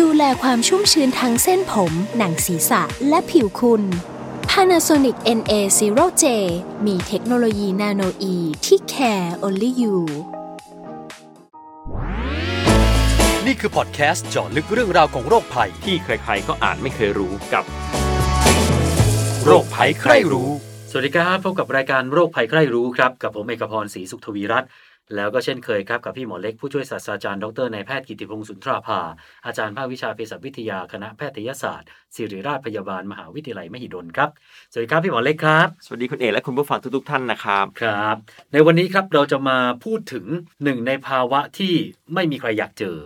ดูแลความชุ่มชื้นทั้งเส้นผม หนังศีรษะ และผิวคุณ Panasonic NA0J มีเทคโนโลยีนาโนอีที่ care only you นี่คือพอดแคสต์เจาะลึกเรื่องราวของโรคภัย ที่ใครๆก็อ่านไม่เคยรู้กับ โรคภัยใครรู้ สวัสดีครับพบกับรายการโรคภัยใครรู้ครับ กับผมเอกพรศรีสุขทวีรัตน์ แล้วก็เช่นเคยครับกับพี่หมอเล็กผู้ช่วยศาสตราจารย์ดรนายแพทย์กิติพงศ์สุนทราภา อาจารย์ภาควิชาเภสัชวิทยาคณะแพทยศาสตร์ ศิริราชพยาบาลมหาวิทยาลัยมหิดลครับ สวัสดีครับพี่หมอเล็กครับ สวัสดีคุณเอกและคุณผู้ฟังทุกๆท่านนะครับครับ ในวันนี้ครับเราจะมาพูดถึงหนึ่งในภาวะที่ไม่มีใครอยากเจอ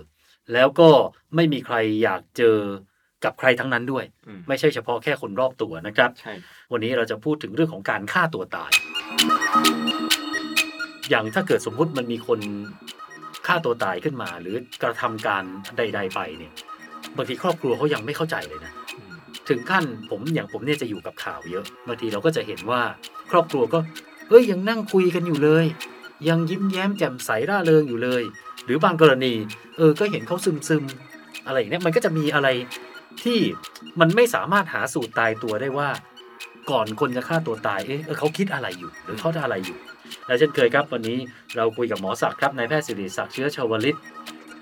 แล้วก็ไม่มีใครอยากเจอกับใครทั้งนั้นด้วยอืมไม่ใช่เฉพาะแค่คนรอบตัวนะครับใช่วันนี้เราจะพูดถึงเรื่องของการฆ่าตัวตาย อย่างถ้าเกิดสมมุติมันมีคนฆ่าตัวตายขึ้นมา หรือกระทำการใด ๆ ไปเนี่ยบางทีครอบครัวเขายังไม่เข้าใจเลยนะถึงขั้นผมอย่างผมเนี่ยจะอยู่กับข่าวเยอะบางทีเราก็จะเห็นว่าครอบครัวก็เอ้ยยังนั่งคุยกันอยู่เลย ยังยิ้มแย้มแจ่มใสร่าเริงอยู่เลย หรือบางกรณี เออก็เห็นเขาซึมซึมๆอะไรอย่างเนี้ยมันก็จะมีอะไรที่มันไม่สามารถหาสูตรตายตัวได้ว่า ก่อนคนจะฆ่าตัวตายเอ๊ะเอเขาคิดอะไรอยู่ หรือเขาจะอะไรอยู่ และเช่นเคยครับ วันนี้เราคุยกับหมอศักดิ์ครับนายแพทย์สิริศักดิ์เชื้อชาวลิต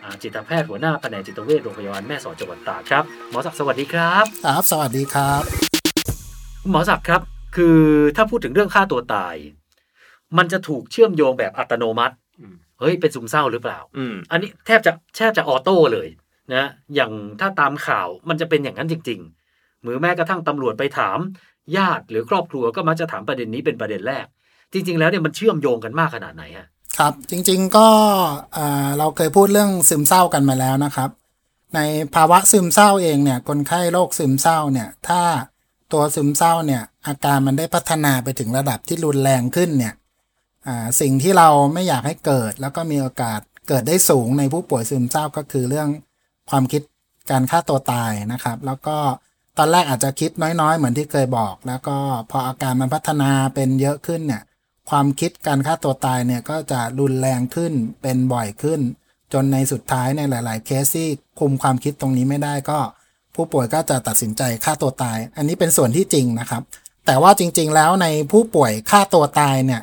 อ่าจิตแพทย์หัวหน้าแผนกจิตเวชโรงพยาบาลแม่สอดจังหวัดตากครับหมอศักดิ์สวัสดีครับครับ สวัสดีครับ หมอศักดิ์ครับ คือถ้าพูดถึงเรื่องฆ่าตัวตาย มันจะถูกเชื่อมโยงแบบอัตโนมัติอืมเฮ้ยเป็นซึมเศร้าหรือเปล่าอืมอันนี้แทบจะแทบจะออโต้เลยนะอย่างถ้าตามข่าวมันจะเป็นอย่างนั้นจริง ๆ หรือแม้กระทั่งตำรวจไปถาม ญาติหรือครอบครัวก็มักจะถามประเด็นนี้เป็นประเด็นแรก จริง ๆ แล้วเนี่ยมันเชื่อมโยงกันมากขนาดไหนฮะครับจริง ๆก็อ่าเราเคยพูดเรื่องซึมเศร้ากันมาแล้วนะครับ ในภาวะซึมเศร้าเองเนี่ยคนไข้โรคซึมเศร้าเนี่ยถ้าตัวซึมเศร้าเนี่ยอาการมันได้พัฒนาไปถึงระดับที่รุนแรงขึ้นเนี่ยสิ่งที่เราไม่อยากให้เกิด แล้วก็มีโอกาสเกิดได้สูงในผู้ป่วยซึมเศร้าก็คือเรื่องความคิดการฆ่าตัวตายนะครับ แล้วก็ตอนแรกอาจจะคิดน้อยๆ เหมือนที่เคยบอก แล้วก็พออาการมันพัฒนาเป็นเยอะขึ้นเนี่ย ความคิดการฆ่าตัวตายเนี่ยก็จะรุนแรงขึ้นเป็นบ่อยขึ้น จนในสุดท้ายในหลาย ๆ เคสที่คุมความคิดตรงนี้ไม่ได้ก็ ผู้ป่วยก็จะตัดสินใจฆ่าตัวตาย อันนี้เป็นส่วนที่จริงนะครับ แต่ว่าจริง ๆ แล้วในผู้ป่วยฆ่าตัวตายเนี่ย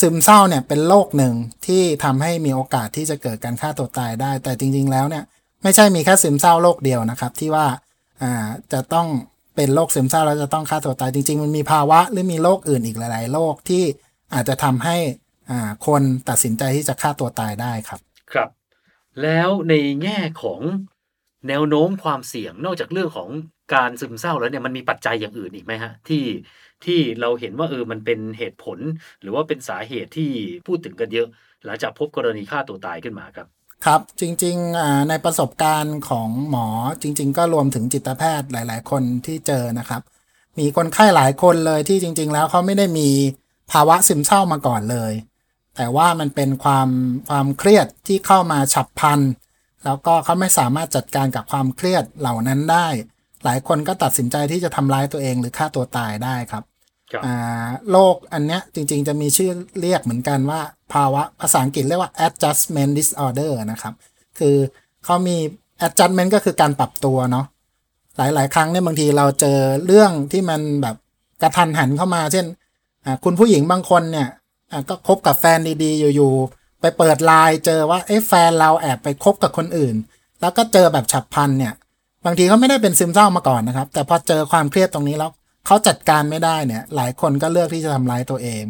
ซึมเศร้าเนี่ยเป็นโรคหนึ่งที่ทำให้มีโอกาสที่จะเกิดการฆ่าตัวตายได้ แต่จริง ๆ แล้วเนี่ยไม่ใช่มีแค่ซึมเศร้าโรคเดียวนะครับ ที่ว่าอ่าจะต้อง เป็นโรคซึมเศร้าแล้วจะต้องฆ่าตัวตายจริง ๆ มันมีภาวะหรือมีโรคอื่นอีกหลาย ๆโรคที่อาจจะทำให้อ่าคนตัดสินใจที่จะฆ่าตัวตายได้ครับ ครับ แล้วในแง่ของแนวโน้มความเสี่ยงนอกจากเรื่องของการซึมเศร้าแล้วเนี่ยมันมีปัจจัยอย่างอื่นอีกไหมฮะที่ที่เราเห็นว่าเออมันเป็นเหตุผล หรือว่าเป็นสาเหตุที่พูดถึงกันเยอะ หลังจากพบกรณีฆ่าตัวตายขึ้นมาครับ ครับ จริงๆในประสบการณ์ของหมอจริง ๆ ก็รวมถึงจิตแพทย์หลาย ๆ คนที่เจอนะครับ มีคนไข้หลายคนเลยที่จริง ๆ แล้วเขาไม่ได้มีภาวะซึมเศร้ามาก่อนเลย แต่ว่ามันเป็นความความเครียดที่เข้ามาฉับพลัน แล้วก็เขาไม่สามารถจัดการกับความเครียดเหล่านั้นได้ หลายคนก็ตัดสินใจที่จะทำร้ายตัวเองหรือฆ่าตัวตายได้ครับ โรคอันเนี้ยจริงๆจะมีชื่อเรียกเหมือนกันว่าภาวะภาษาอังกฤษเรียกว่า adjustment disorder นะครับ คือเขามี adjustment ก็คือการปรับตัวเนาะหลายๆ ครั้งเนี่ยบางทีเราเจอเรื่องที่มันแบบกระทันหันเข้ามา เช่นคุณผู้หญิงบางคนเนี่ยก็คบกับแฟนดีๆ อยู่ๆ ไปเปิดไลน์เจอว่าเอ๊ะแฟนเราแอบไปคบกับคนอื่น แล้วก็เจอแบบฉับพลันเนี่ย บางทีเขาไม่ได้เป็นซึมเศร้ามาก่อนนะครับ แต่พอเจอความเครียดตรงนี้แล้ว เขาจัดการไม่ได้เนี่ย หลายคนก็เลือกที่จะทำร้ายตัวเอง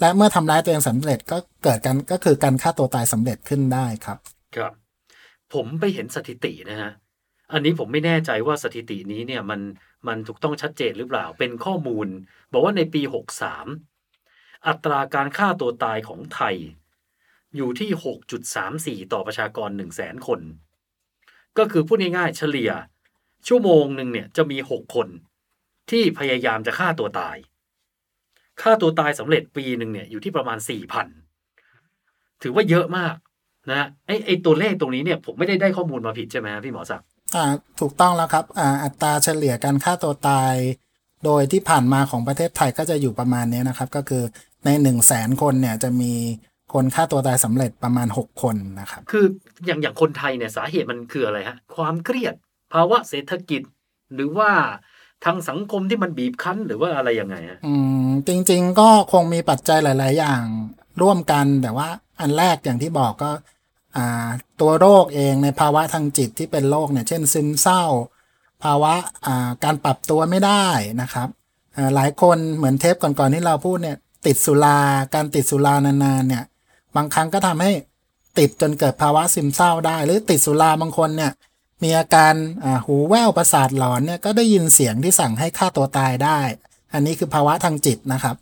และเมื่อทำร้ายตัวเองสำเร็จก็เกิดกันก็คือการฆ่าตัวตายสำเร็จขึ้นได้ครับ ครับ ผมไปเห็นสถิตินะฮะอันนี้ผมไม่แน่ใจว่าสถิตินี้เนี่ยมันมันถูกต้องชัดเจนหรือเปล่า เป็นข้อมูล บอกว่าในปี 63 อัตราการฆ่าตัวตายของไทย อยู่ที่ 6.34 ต่อประชากร 1 0 0 0 0 0 คน ก็คือพูดง่ายๆเฉลี่ย ชั่วโมงหนึ่งเนี่ยจะมีหกคน ที่พยายามจะฆ่าตัวตาย ฆ่าตัวตายสำเร็จปีหนึ่งเนี่ยอยู่ที่ประมาณสี่พันถือว่าเยอะมากนะไอไอตัวเลขตรงนี้เนี่ยผมไม่ได้ได้ข้อมูลมาผิดใช่ไหมฮะพี่หมอศักดิ์อ่าถูกต้องแล้วครับอ่าอัตราเฉลี่ยการฆ่าตัวตาย โดยที่ผ่านมาของประเทศไทยก็จะอยู่ประมาณเนี้ยนะครับ ก็คือใน1นึ่งแสนคนเนี่ยจะมีคนฆ่าตัวตายสำเร็จประมาณ 6 คนนะครับ คืออย่างอย่างคนไทยเนี่ยสาเหตุมันคืออะไรฮะ ความเครียด ภาวะเศรษฐกิจ หรือว่า ทางสังคมที่มันบีบคั้นหรือว่าอะไรยังไงฮะอืมจริง ๆ ก็คงมีปัจจัยหลาย ๆ อย่างร่วมกันแต่ว่าอันแรกอย่างที่บอกก็อ่าตัวโรคเองในภาวะทางจิตที่เป็นโรคเนี่ยเช่นซึมเศร้า ภาวะอ่าการปรับตัวไม่ได้นะครับหลายคนเหมือนเทปก่อนๆที่เราพูดเนี่ยติดสุราการติดสุรานานๆเนี่ยบางครั้งก็ทำให้ติดจนเกิดภาวะซึมเศร้าได้ หรือติดสุราบางคนเนี่ย มีอาการหูแว่วประสาทหลอนเนี่ยก็ได้ยินเสียงที่สั่งให้ฆ่าตัวตายได้ อันนี้คือภาวะทางจิตนะครับ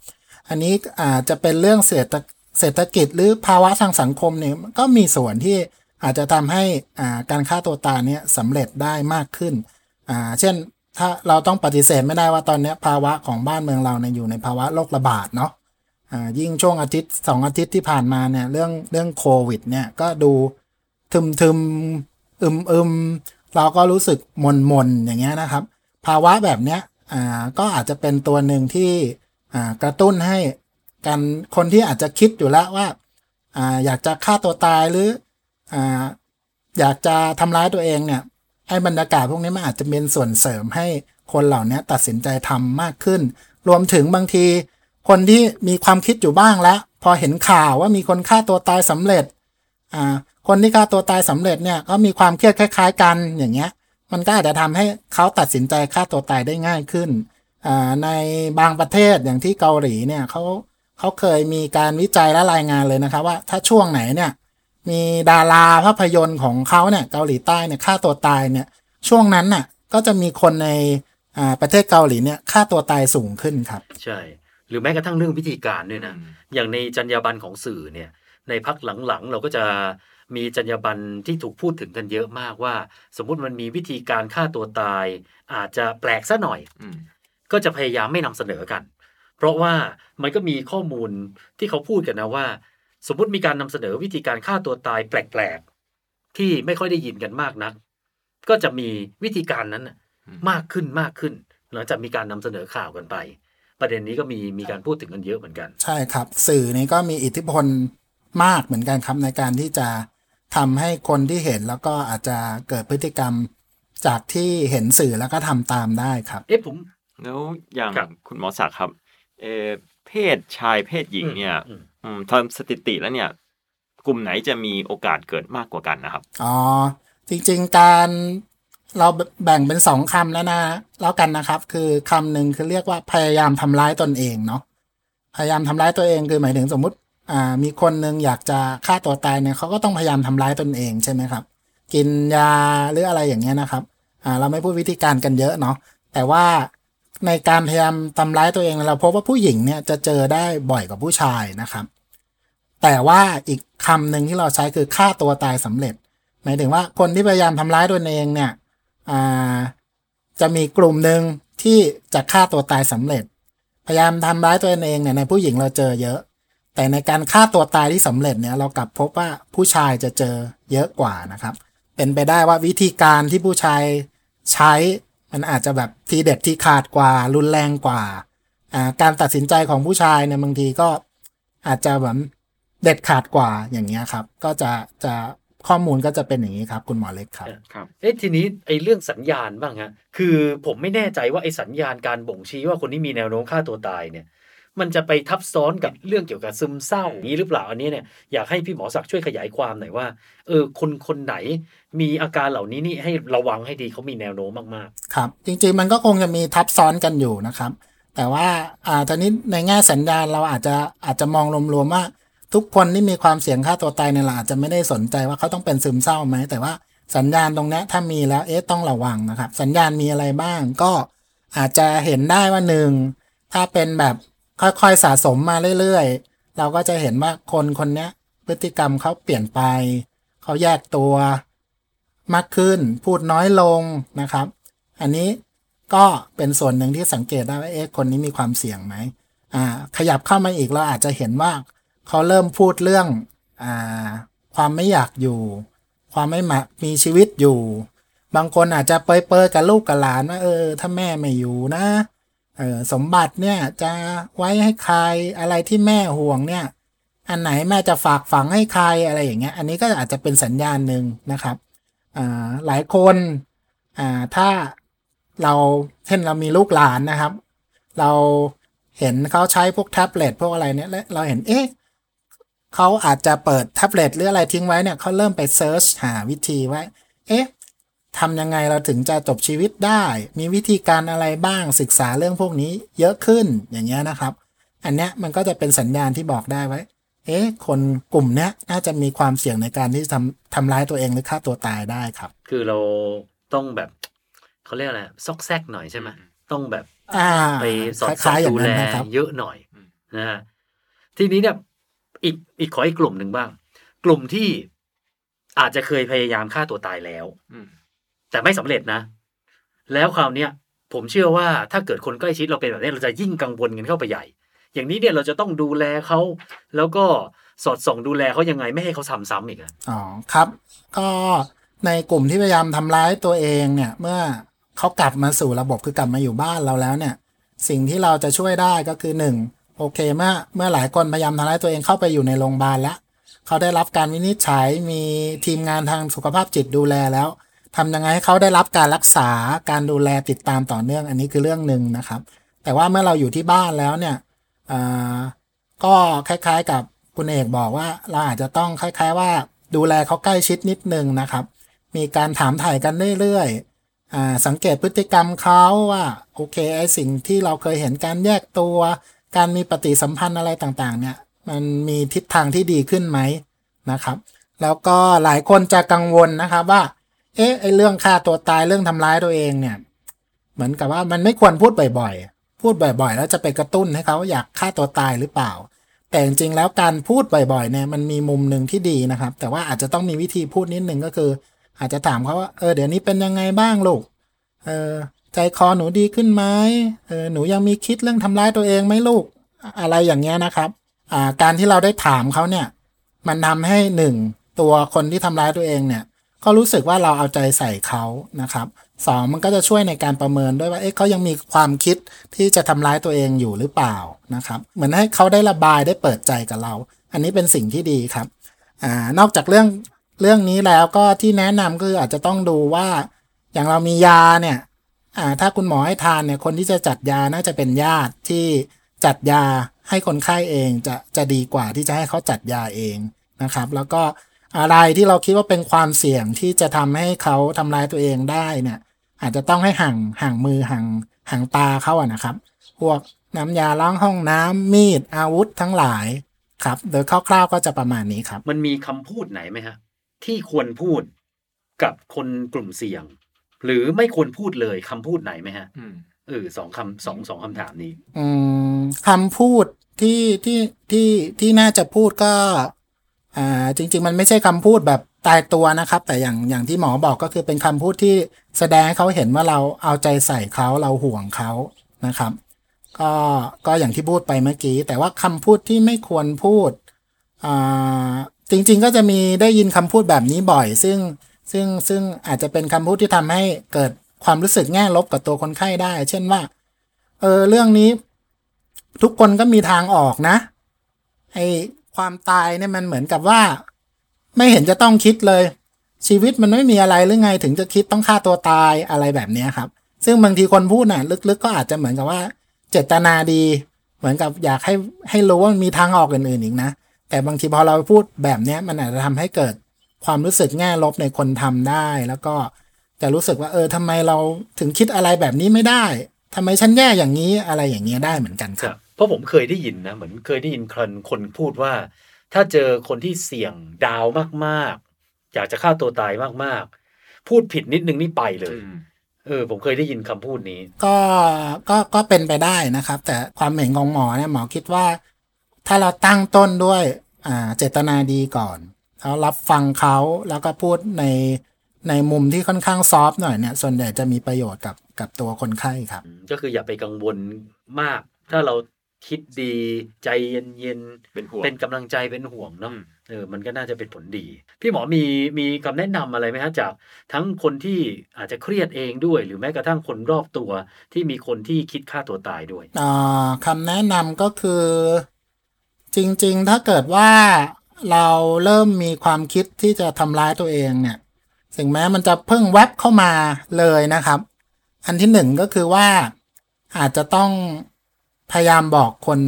อันนี้อาจจะเป็นเรื่องเศรษฐเศรษฐกิจหรือภาวะทางสังคมเนี่ยก็มีส่วนที่อาจจะทำให้อ่าการฆ่าตัวตายเนี่ยสำเร็จได้มากขึ้นอ่าเช่นถ้าเราต้องปฏิเสธไม่ได้ว่าตอนนี้ภาวะของบ้านเมืองเราเนี่ยอยู่ในภาวะโรคระบาดเนาะอ่ายิ่งช่วงอาทิตย์สองอาทิตย์ที่ผ่านมาเนี่ยเรื่องเรื่องโควิดเนี่ยก็ดูทึมทึม อึมอึมเราก็รู้สึกมนมนๆอย่างเงี้ยนะครับ ภาวะแบบเนี้ยอ่าก็อาจจะเป็นตัวหนึ่งที่อ่ากระตุ้นให้การคนที่อาจจะคิดอยู่แล้วว่าอ่าอยากจะฆ่าตัวตายหรืออ่าอยากจะทำร้ายตัวเองเนี่ยไอ้บรรยากาศพวกนี้มันอาจจะเป็นส่วนเสริมให้คนเหล่านี้ตัดสินใจทำมากขึ้น รวมถึงบางที คนที่มีความคิดอยู่บ้างแล้ว พอเห็นข่าวว่ามีคนฆ่าตัวตายสำเร็จอ่า คนที่ฆ่าตัวตายสำเร็จเนี่ยก็มีความเครียดคล้าย ๆ กันอย่างเงี้ย มันก็อาจจะทำให้เขาตัดสินใจฆ่าตัวตายได้ง่ายขึ้นอ่าในบางประเทศอย่างที่เกาหลีเนี่ยเขาเขาเคยมีการวิจัยและรายงานเลยนะครับว่าถ้าช่วงไหนเนี่ยมีดาราภาพยนตร์ของเขาเนี่ยเกาหลีใต้เนี่ยฆ่าตัวตายเนี่ยช่วงนั้นน่ะก็จะมีคนในอ่าประเทศเกาหลีเนี่ยฆ่าตัวตายสูงขึ้นครับ ใช่ หรือแม้กระทั่งเรื่องวิธีการด้วยนะ อย่างในจรรยาบรรณของสื่อเนี่ยในพักหลังๆ เราก็จะ มีจรรยาบรรณที่ถูกพูดถึงกันเยอะมากว่า สมมุติมันมีวิธีการฆ่าตัวตาย อาจจะแปลกซะหน่อยอืมก็จะพยายามไม่นำเสนอกัน เพราะว่ามันก็มีข้อมูลที่เขาพูดกันนะว่า สมมุติมีการนำเสนอวิธีการฆ่าตัวตายแปลกๆที่ไม่ค่อยได้ยินกันมากนัก ก็จะมีวิธีการนั้นน่ะมากขึ้นมากขึ้นหลังจากมีการนำเสนอข่าวกันไป ประเด็นนี้ก็มีมีการพูดถึงกันเยอะเหมือนกัน ใช่ครับ สื่อนี้ก็มีอิทธิพลมากเหมือนกันครับในการที่จะ ทำให้คนที่เห็นแล้วก็อาจจะเกิดพฤติกรรมจากที่เห็นสื่อแล้วก็ทำตามได้ครับ เอ๊ะผม แล้วอย่างครับ คุณหมอศักดิ์ครับเออเพศชายเพศหญิงเนี่ยอืมอืมทำสถิติแล้วเนี่ย กลุ่มไหนจะมีโอกาสเกิดมากกว่ากันนะครับ อ๋อ จริงๆการเราแบ่งเป็นสองคำแล้วนะ แล้วกันนะครับ คือคำหนึ่งคือเรียกว่าพยายามทำร้ายตนเองเนาะพยายามทำร้ายตัวเองคือหมายถึงสมมุติ อ่ามีคนหนึ่งอยากจะฆ่าตัวตายเนี่ยเขาก็ต้องพยายามทำร้ายตนเองใช่ไหมครับ กินยาหรืออะไรอย่างเงี้ยนะครับอ่าเราไม่พูดวิธีการกันเยอะเนาะแต่ว่าในการพยายามทำร้ายตัวเองเราพบว่าผู้หญิงเนี่ยจะเจอได้บ่อยกว่าผู้ชายนะครับ แต่ว่าอีกคำหนึ่งที่เราใช้คือฆ่าตัวตายสำเร็จ หมายถึงว่าคนที่พยายามทำร้ายตัวเองเนี่ยจะมีกลุ่มหนึ่งที่จะฆ่าตัวตายสำเร็จ พยายามทำร้ายตัวเองเนี่ยในผู้หญิงเราเจอเยอะ แต่ในการฆ่าตัวตายที่สำเร็จเนี่ยเรากลับพบว่าผู้ชายจะเจอเยอะกว่านะครับ เป็นไปได้ว่าวิธีการที่ผู้ชายใช้มันอาจจะแบบทีเด็ดที่ขาดกว่า รุนแรงกว่าการตัดสินใจของผู้ชายเนี่ยบางทีก็อาจจะแบบเด็ดขาดกว่าอย่างเงี้ยครับ ก็จะจะข้อมูลก็จะเป็นอย่างนี้ครับ คุณหมอเล็กครับครับเอ๊ะทีนี้ไอ้เรื่องสัญญาณบ้างฮะคือผมไม่แน่ใจว่าไอ้สัญญาณการบ่งชี้ว่าคนนี้มีแนวโน้มฆ่าตัวตายเนี่ย มันจะไปทับซ้อนกับเรื่องเกี่ยวกับซึมเศร้าอย่างนี้หรือเปล่าอันนี้เนี่ยอยากให้พี่หมอศักดิ์ช่วยขยายความหน่อยว่าเออคนคนไหนมีอาการเหล่านี้นี่ให้ระวังให้ดีเขามีแนวโน้มมากครับ จริงๆมันก็คงจะมีทับซ้อนกันอยู่นะครับ แต่ว่าอ่าตอนนี้ในแง่สัญญาณเราอาจจะอาจจะมองรวมๆว่า ทุกคนที่มีความเสี่ยงฆ่าตัวตายเนี่ยเราอาจจะไม่ได้สนใจว่าเขาต้องเป็นซึมเศร้าไหมแต่ว่าสัญญาณตรงเนี้ยถ้ามีแล้วเอ๊ะต้องระวังนะครับ สัญญาณมีอะไรบ้างก็อาจจะเห็นได้ว่าหนึ่งถ้าเป็นแบบ ค่อยๆสะสมมาเรื่อยๆ เราก็จะเห็นว่าคนคนนี้พฤติกรรมเขาเปลี่ยนไป เขาแยกตัว มากขึ้นพูดน้อยลงนะครับ อันนี้ก็เป็นส่วนหนึ่งที่สังเกตได้ว่าเอ๊ะคนนี้มีความเสี่ยงไหมอ่าขยับเข้ามาอีกเราอาจจะเห็นว่า เขาเริ่มพูดเรื่องอ่าความไม่อยากอยู่ ความไม่มามีชีวิตอยู่ บางคนอาจจะเปรยๆกับลูกกับหลานว่าเออถ้าแม่ไม่อยู่นะ เออสมบัติเนี่ยจะไว้ให้ใครอะไรที่แม่ห่วงเนี่ย อันไหนแม่จะฝากฝังให้ใครอะไรอย่างเงี้ย อันนี้ก็อาจจะเป็นสัญญาณหนึ่งนะครับอ่าหลายคนอ่าถ้าเราเช่นเรามีลูกหลานนะครับ เราเห็นเขาใช้พวกแท็บเล็ตพวกอะไรเนี่ยแล้วเราเห็นเอ๊ะเขาอาจจะเปิดแท็บเล็ตหรืออะไรทิ้งไว้เนี่ยเขาเริ่มไปเซิร์ชหาวิธีไว้เอ๊ะ ทำยังไงเราถึงจะจบชีวิตได้ มีวิธีการอะไรบ้างศึกษาเรื่องพวกนี้เยอะขึ้นอย่างเงี้ยนะครับ อันเนี้ยมันก็จะเป็นสัญญาณที่บอกได้ไว้ เอ๊ะ คนกลุ่มเนี้ยน่าจะมีความเสี่ยงในการที่ทำทำร้ายตัวเองหรือฆ่าตัวตายได้ครับ คือเราต้องแบบเขาเรียกอะไรซอกแซกหน่อยใช่ไหมต้องแบบอ่าไปสอดคส่อล้างยๆอย่าดูงแลนั้นนะครับเยอะหน่อยนะฮะทีนี้เนี่ยอีกอีกขออีกกลุ่มหนึ่งบ้าง กลุ่มที่อาจจะเคยพยายามฆ่าตัวตายแล้วอืม แต่ไม่สำเร็จนะ แล้วคราวเนี้ยผมเชื่อว่าถ้าเกิดคนใกล้ชิดเราเป็นแบบนี้เราจะยิ่งกังวลกันเข้าไปใหญ่ อย่างนี้เนี่ยเราจะต้องดูแลเขาแล้วก็สอดส่องดูแลเขายังไงไม่ให้เขาทำซ้ำอีกอะอ๋อครับ ก็ในกลุ่มที่พยายามทำร้ายตัวเองเนี่ย เมื่อเขากลับมาสู่ระบบคือกลับมาอยู่บ้านเราแล้วเนี่ย สิ่งที่เราจะช่วยได้ก็คือหนึ่งโอเคเมื่อเมื่อหลายคนพยายามทำร้ายตัวเองเข้าไปอยู่ในโรงพยาบาลแล้วเขาได้รับการวินิจฉัยมีทีมงานทางสุขภาพจิตดูแลแล้ว ทำยังไงให้เขาได้รับการรักษาการดูแลติดตามต่อเนื่องอันนี้คือเรื่องหนึ่งนะครับ แต่ว่าเมื่อเราอยู่ที่บ้านแล้วเนี่ยก็คล้ายๆกับคุณเอกบอกว่าเราอาจจะต้องคล้าย ๆ ว่าดูแลเขาใกล้ชิดนิดนึงนะครับ มีการถามถ่ายกันเรื่อยๆสังเกตพฤติกรรมเขาว่าโอเคไอสิ่งที่เราเคยเห็นการแยกตัว การมีปฏิสัมพันธ์อะไรต่างๆ เนี่ยมันมีทิศทางที่ดีขึ้นไหมนะครับ แล้วก็หลายคนจะกังวลนะครับว่า เอ๊ะไอเรื่องฆ่าตัวตายเรื่องทำร้ายตัวเองเนี่ย เหมือนกับว่ามันไม่ควรพูดบ่อยๆ พูดบ่อยๆ แล้วจะไปกระตุ้นให้เขาอยากฆ่าตัวตายหรือเปล่า แต่จริงๆแล้วการพูดบ่อยๆเนี่ยมันมีมุมหนึ่งที่ดีนะครับ แต่ว่าอาจจะต้องมีวิธีพูดนิดนึงก็คือ อาจจะถามเขาว่าเออเดี๋ยวนี้เป็นยังไงบ้างลูกเออใจคอหนูดีขึ้นไหมเออหนูยังมีคิดเรื่องทำร้ายตัวเองไหมลูกอะไรอย่างเงี้ยนะครับอ่าการที่เราได้ถามเขาเนี่ย มันทำให้หนึ่งตัวคนที่ทำร้ายตัวเองเนี่ย ก็รู้สึกว่าเราเอาใจใส่เขานะครับสองมันก็จะช่วยในการประเมินด้วยว่าเอ๊ะเขายังมีความคิดที่จะทำร้ายตัวเองอยู่หรือเปล่านะครับเหมือนให้เขาได้ระบายได้เปิดใจกับเรา อันนี้เป็นสิ่งที่ดีครับอ่านอกจากเรื่องเรื่องนี้แล้วก็ที่แนะนำก็คืออาจจะต้องดูว่า อย่างเรามียาเนี่ยอ่าถ้าคุณหมอให้ทานเนี่ยคนที่จะจัดยาน่าจะเป็นญาติที่จัดยาให้คนไข้เองจะจะดีกว่าที่จะให้เขาจัดยาเองนะครับ แล้วก็ อะไรที่เราคิดว่าเป็นความเสี่ยงที่จะทำให้เขาทำร้ายตัวเองได้เนี่ยอาจจะต้องให้ห่างห่างมือห่างห่างตาเขาอะนะครับ พวกน้ำยาล้างห้องน้ำมีดอาวุธทั้งหลายครับ โดยคร่าวๆก็จะประมาณนี้ครับ มันมีคำพูดไหนไหมฮะที่ควรพูดกับคนกลุ่มเสี่ยง หรือไม่ควรพูดเลยคำพูดไหนไหมฮะอืมเออสองคำสองสองคำถามนี้ อืมคำพูดที่ที่ที่ที่น่าจะพูดก็ อ่าจริง ๆ มันไม่ใช่คำพูดแบบตายตัวนะครับ แต่อย่างอย่างที่หมอบอกก็คือเป็นคำพูดที่แสดงให้เขาเห็นว่าเราเอาใจใส่เขาเราห่วงเขานะครับ ก็ก็อย่างที่พูดไปเมื่อกี้ แต่ว่าคำพูดที่ไม่ควรพูดอ่าจริง ๆ ก็จะมีได้ยินคำพูดแบบนี้บ่อย ซึ่งซึ่งซึ่งอาจจะเป็นคำพูดที่ทำให้เกิดความรู้สึกแง่ลบกับตัวคนไข้ได้ เช่นว่า เออเรื่องนี้ ทุกคนก็มีทางออกนะไอ ความตายเนี่ยมันเหมือนกับว่า ไม่เห็นจะต้องคิดเลย ชีวิตมันไม่มีอะไรหรือไงถึงจะคิดต้องฆ่าตัวตายอะไรแบบนี้ครับ ซึ่งบางทีคนพูดน่ะ ลึกๆ ก็อาจจะเหมือนกับว่า เจตนาดี เหมือนกับอยากให้ให้รู้ว่ามันมีทางออกอื่นๆอีกนะแต่บางทีพอเราพูดแบบนี้มันอาจจะทำให้เกิดความรู้สึกแง่ลบในคนทำได้ แล้วก็จะรู้สึกว่าเออทำไมเราถึงคิดอะไรแบบนี้ไม่ได้ทำไมฉันแย่อย่างนี้อะไรอย่างเงี้ยได้เหมือนกันครับ เพราะผมเคยได้ยินนะเหมือนเคยได้ยินคนคนพูดว่า ถ้าเจอคนที่เสี่ยงดาวมากๆ อยากจะฆ่าตัวตายมากๆ พูดผิดนิดนึงนี่ไปเลยอืมเออผมเคยได้ยินคำพูดนี้ ก็ก็ก็เป็นไปได้นะครับ แต่ความเห็นของหมอเนี่ยหมอคิดว่า ถ้าเราตั้งต้นด้วยอ่าเจตนาดีก่อนแล้วรับฟังเขาแล้วก็พูดในในมุมที่ค่อนข้างซอฟต์หน่อยเนี่ย ส่วนใหญ่จะมีประโยชน์กับกับตัวคนไข้ครับอืมก็คืออย่าไปกังวลมาก ถ้าเรา คิดดีใจเย็นๆเป็นห่วงเป็นกำลังใจเป็นห่วงเนาะอืมเออมันก็น่าจะเป็นผลดี พี่หมอมีมีคำแนะนำอะไรไหมฮะจากทั้งคนที่อาจจะเครียดเองด้วย หรือแม้กระทั่งคนรอบตัวที่มีคนที่คิดฆ่าตัวตายด้วยอ่าคำแนะนำก็คือ จริง ๆ ถ้าเกิดว่าเราเริ่มมีความคิดที่จะทำร้ายตัวเองเนี่ยถึงแม้มันจะเพิ่งแวบเข้ามาเลยนะครับ อันที่หนึ่งก็คือว่าอาจจะต้อง พยายามบอกคน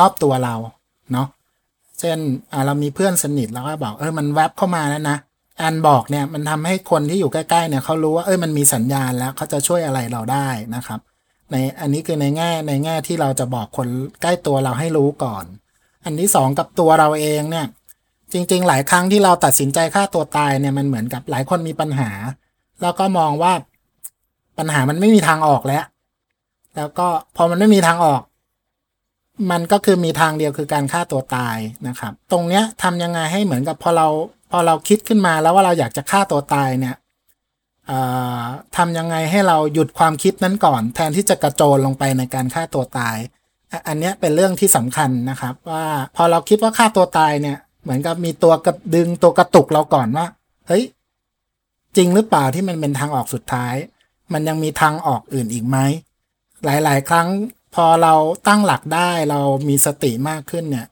รอบตัวเราเนาะเช่นอ่าเรามีเพื่อนสนิทแล้วก็บอกเออมันแวบเข้ามาแล้วนะอันบอกเนี่ยมันทำให้คนที่อยู่ใกล้ๆเนี่ยเขารู้ว่าเออมันมีสัญญาณแล้วเขาจะช่วยอะไรเราได้นะครับ ในอันนี้คือในแง่ในแง่ที่เราจะบอกคนใกล้ตัวเราให้รู้ก่อน อันที่สองกับตัวเราเองเนี่ยจริง ๆ หลายครั้งที่เราตัดสินใจฆ่าตัวตายเนี่ยมันเหมือนกับหลายคนมีปัญหา แล้วก็มองว่าปัญหามันไม่มีทางออกแล้ว แล้วก็พอมันไม่มีทางออก มันก็คือมีทางเดียวคือการฆ่าตัวตายนะครับ ตรงเนี้ยทำยังไงให้เหมือนกับพอเราพอเราคิดขึ้นมาแล้วว่าเราอยากจะฆ่าตัวตายเนี่ยทำยังไงให้เราหยุดความคิดนั้นก่อน แทนที่จะกระโจนลงไปในการฆ่าตัวตาย อันนี้เป็นเรื่องที่สำคัญนะครับ ว่าพอเราคิดว่าฆ่าตัวตายเนี่ย เหมือนกับมีตัวกระดึงตัวกระตุกเราก่อนว่าเฮ้ยจริงหรือเปล่าที่มันเป็นทางออกสุดท้าย มันยังมีทางออกอื่นอีกไหมหลาย ๆ ครั้ง พอเราตั้งหลักได้เรามีสติมากขึ้นเนี่ย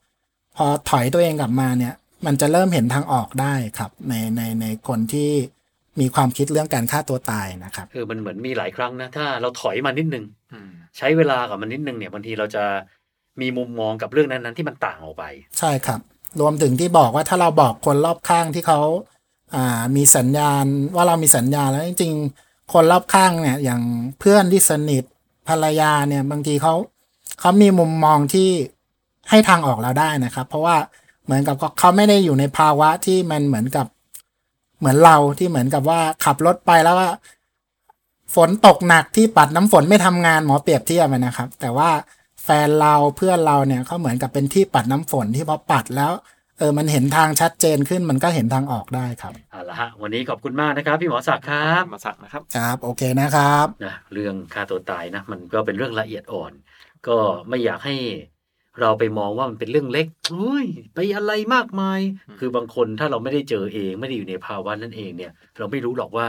พอถอยตัวเองกลับมาเนี่ย มันจะเริ่มเห็นทางออกได้ครับ ในในในคนที่มีความคิดเรื่องการฆ่าตัวตายนะครับคือมันเหมือนมีหลายครั้งนะ ถ้าเราถอยมานิดนึงอืมใช้เวลากับมันนิดนึงเนี่ยบางทีเราจะมีมุมมองกับเรื่องนั้นๆ ที่มันต่างออกไป ใช่ครับ รวมถึงที่บอกว่าถ้าเราบอกคนรอบข้างที่เขาอ่ามีสัญญาณว่าเรามีสัญญาณแล้วจริงๆคนรอบข้างเนี่ย อย่างเพื่อนที่สนิท ภรรยาเนี่ยบางทีเขาเขามีมุมมองที่ให้ทางออกเราได้นะครับ เพราะว่าเหมือนกับเขาไม่ได้อยู่ในภาวะที่มันเหมือนกับเหมือนเราที่เหมือนกับว่าขับรถไปแล้วว่า ฝนตกหนักที่ปัดน้ำฝนไม่ทำงานหมอเปรียบเทียบนะครับ แต่ว่าแฟนเราเพื่อนเราเนี่ยเขาเหมือนกับเป็นที่ปัดน้ำฝนที่พอปัดแล้ว เออมันเห็นทางชัดเจนขึ้นมันก็เห็นทางออกได้ครับเอาละฮะวันนี้ขอบคุณมากนะครับ พี่หมอศักดิ์ครับมาสักนะครับครับโอเคนะครับนะเรื่องฆ่าตัวตายนะมันก็เป็นเรื่องละเอียดอ่อน ก็ไม่อยากให้เราไปมองว่ามันเป็นเรื่องเล็กเฮ้ยไปอะไรมากมายอืมคือบางคนถ้าเราไม่ได้เจอเองไม่ได้อยู่ในภาวะนั้นเองเนี่ย เราไม่รู้หรอกว่า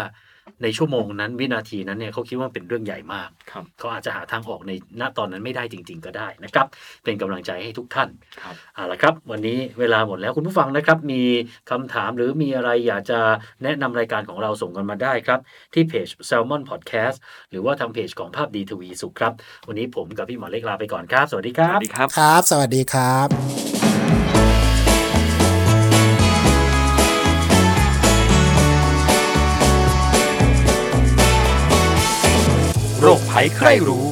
ในชั่วโมงนั้นวินาทีนั้นเนี่ยเขาคิดว่ามันเป็นเรื่องใหญ่มากครับเขาอาจจะหาทางออกในณตอนนั้นไม่ได้จริง ๆ ก็ได้นะครับ เป็นกำลังใจให้ทุกท่านครับเอาละครับ วันนี้เวลาหมดแล้วคุณผู้ฟังนะครับ มีคำถามหรือมีอะไรอยากจะแนะนำรายการของเราส่งกันมาได้ครับ ที่เพจ Salmon Podcast หรือว่าทางเพจของภาพดีทวีสุขครับ วันนี้ผมกับพี่หมอเล็กลาไปก่อนครับ สวัสดีคสรับวัสดีครับครับ สวัสดีครับ โรคภัยใครรู้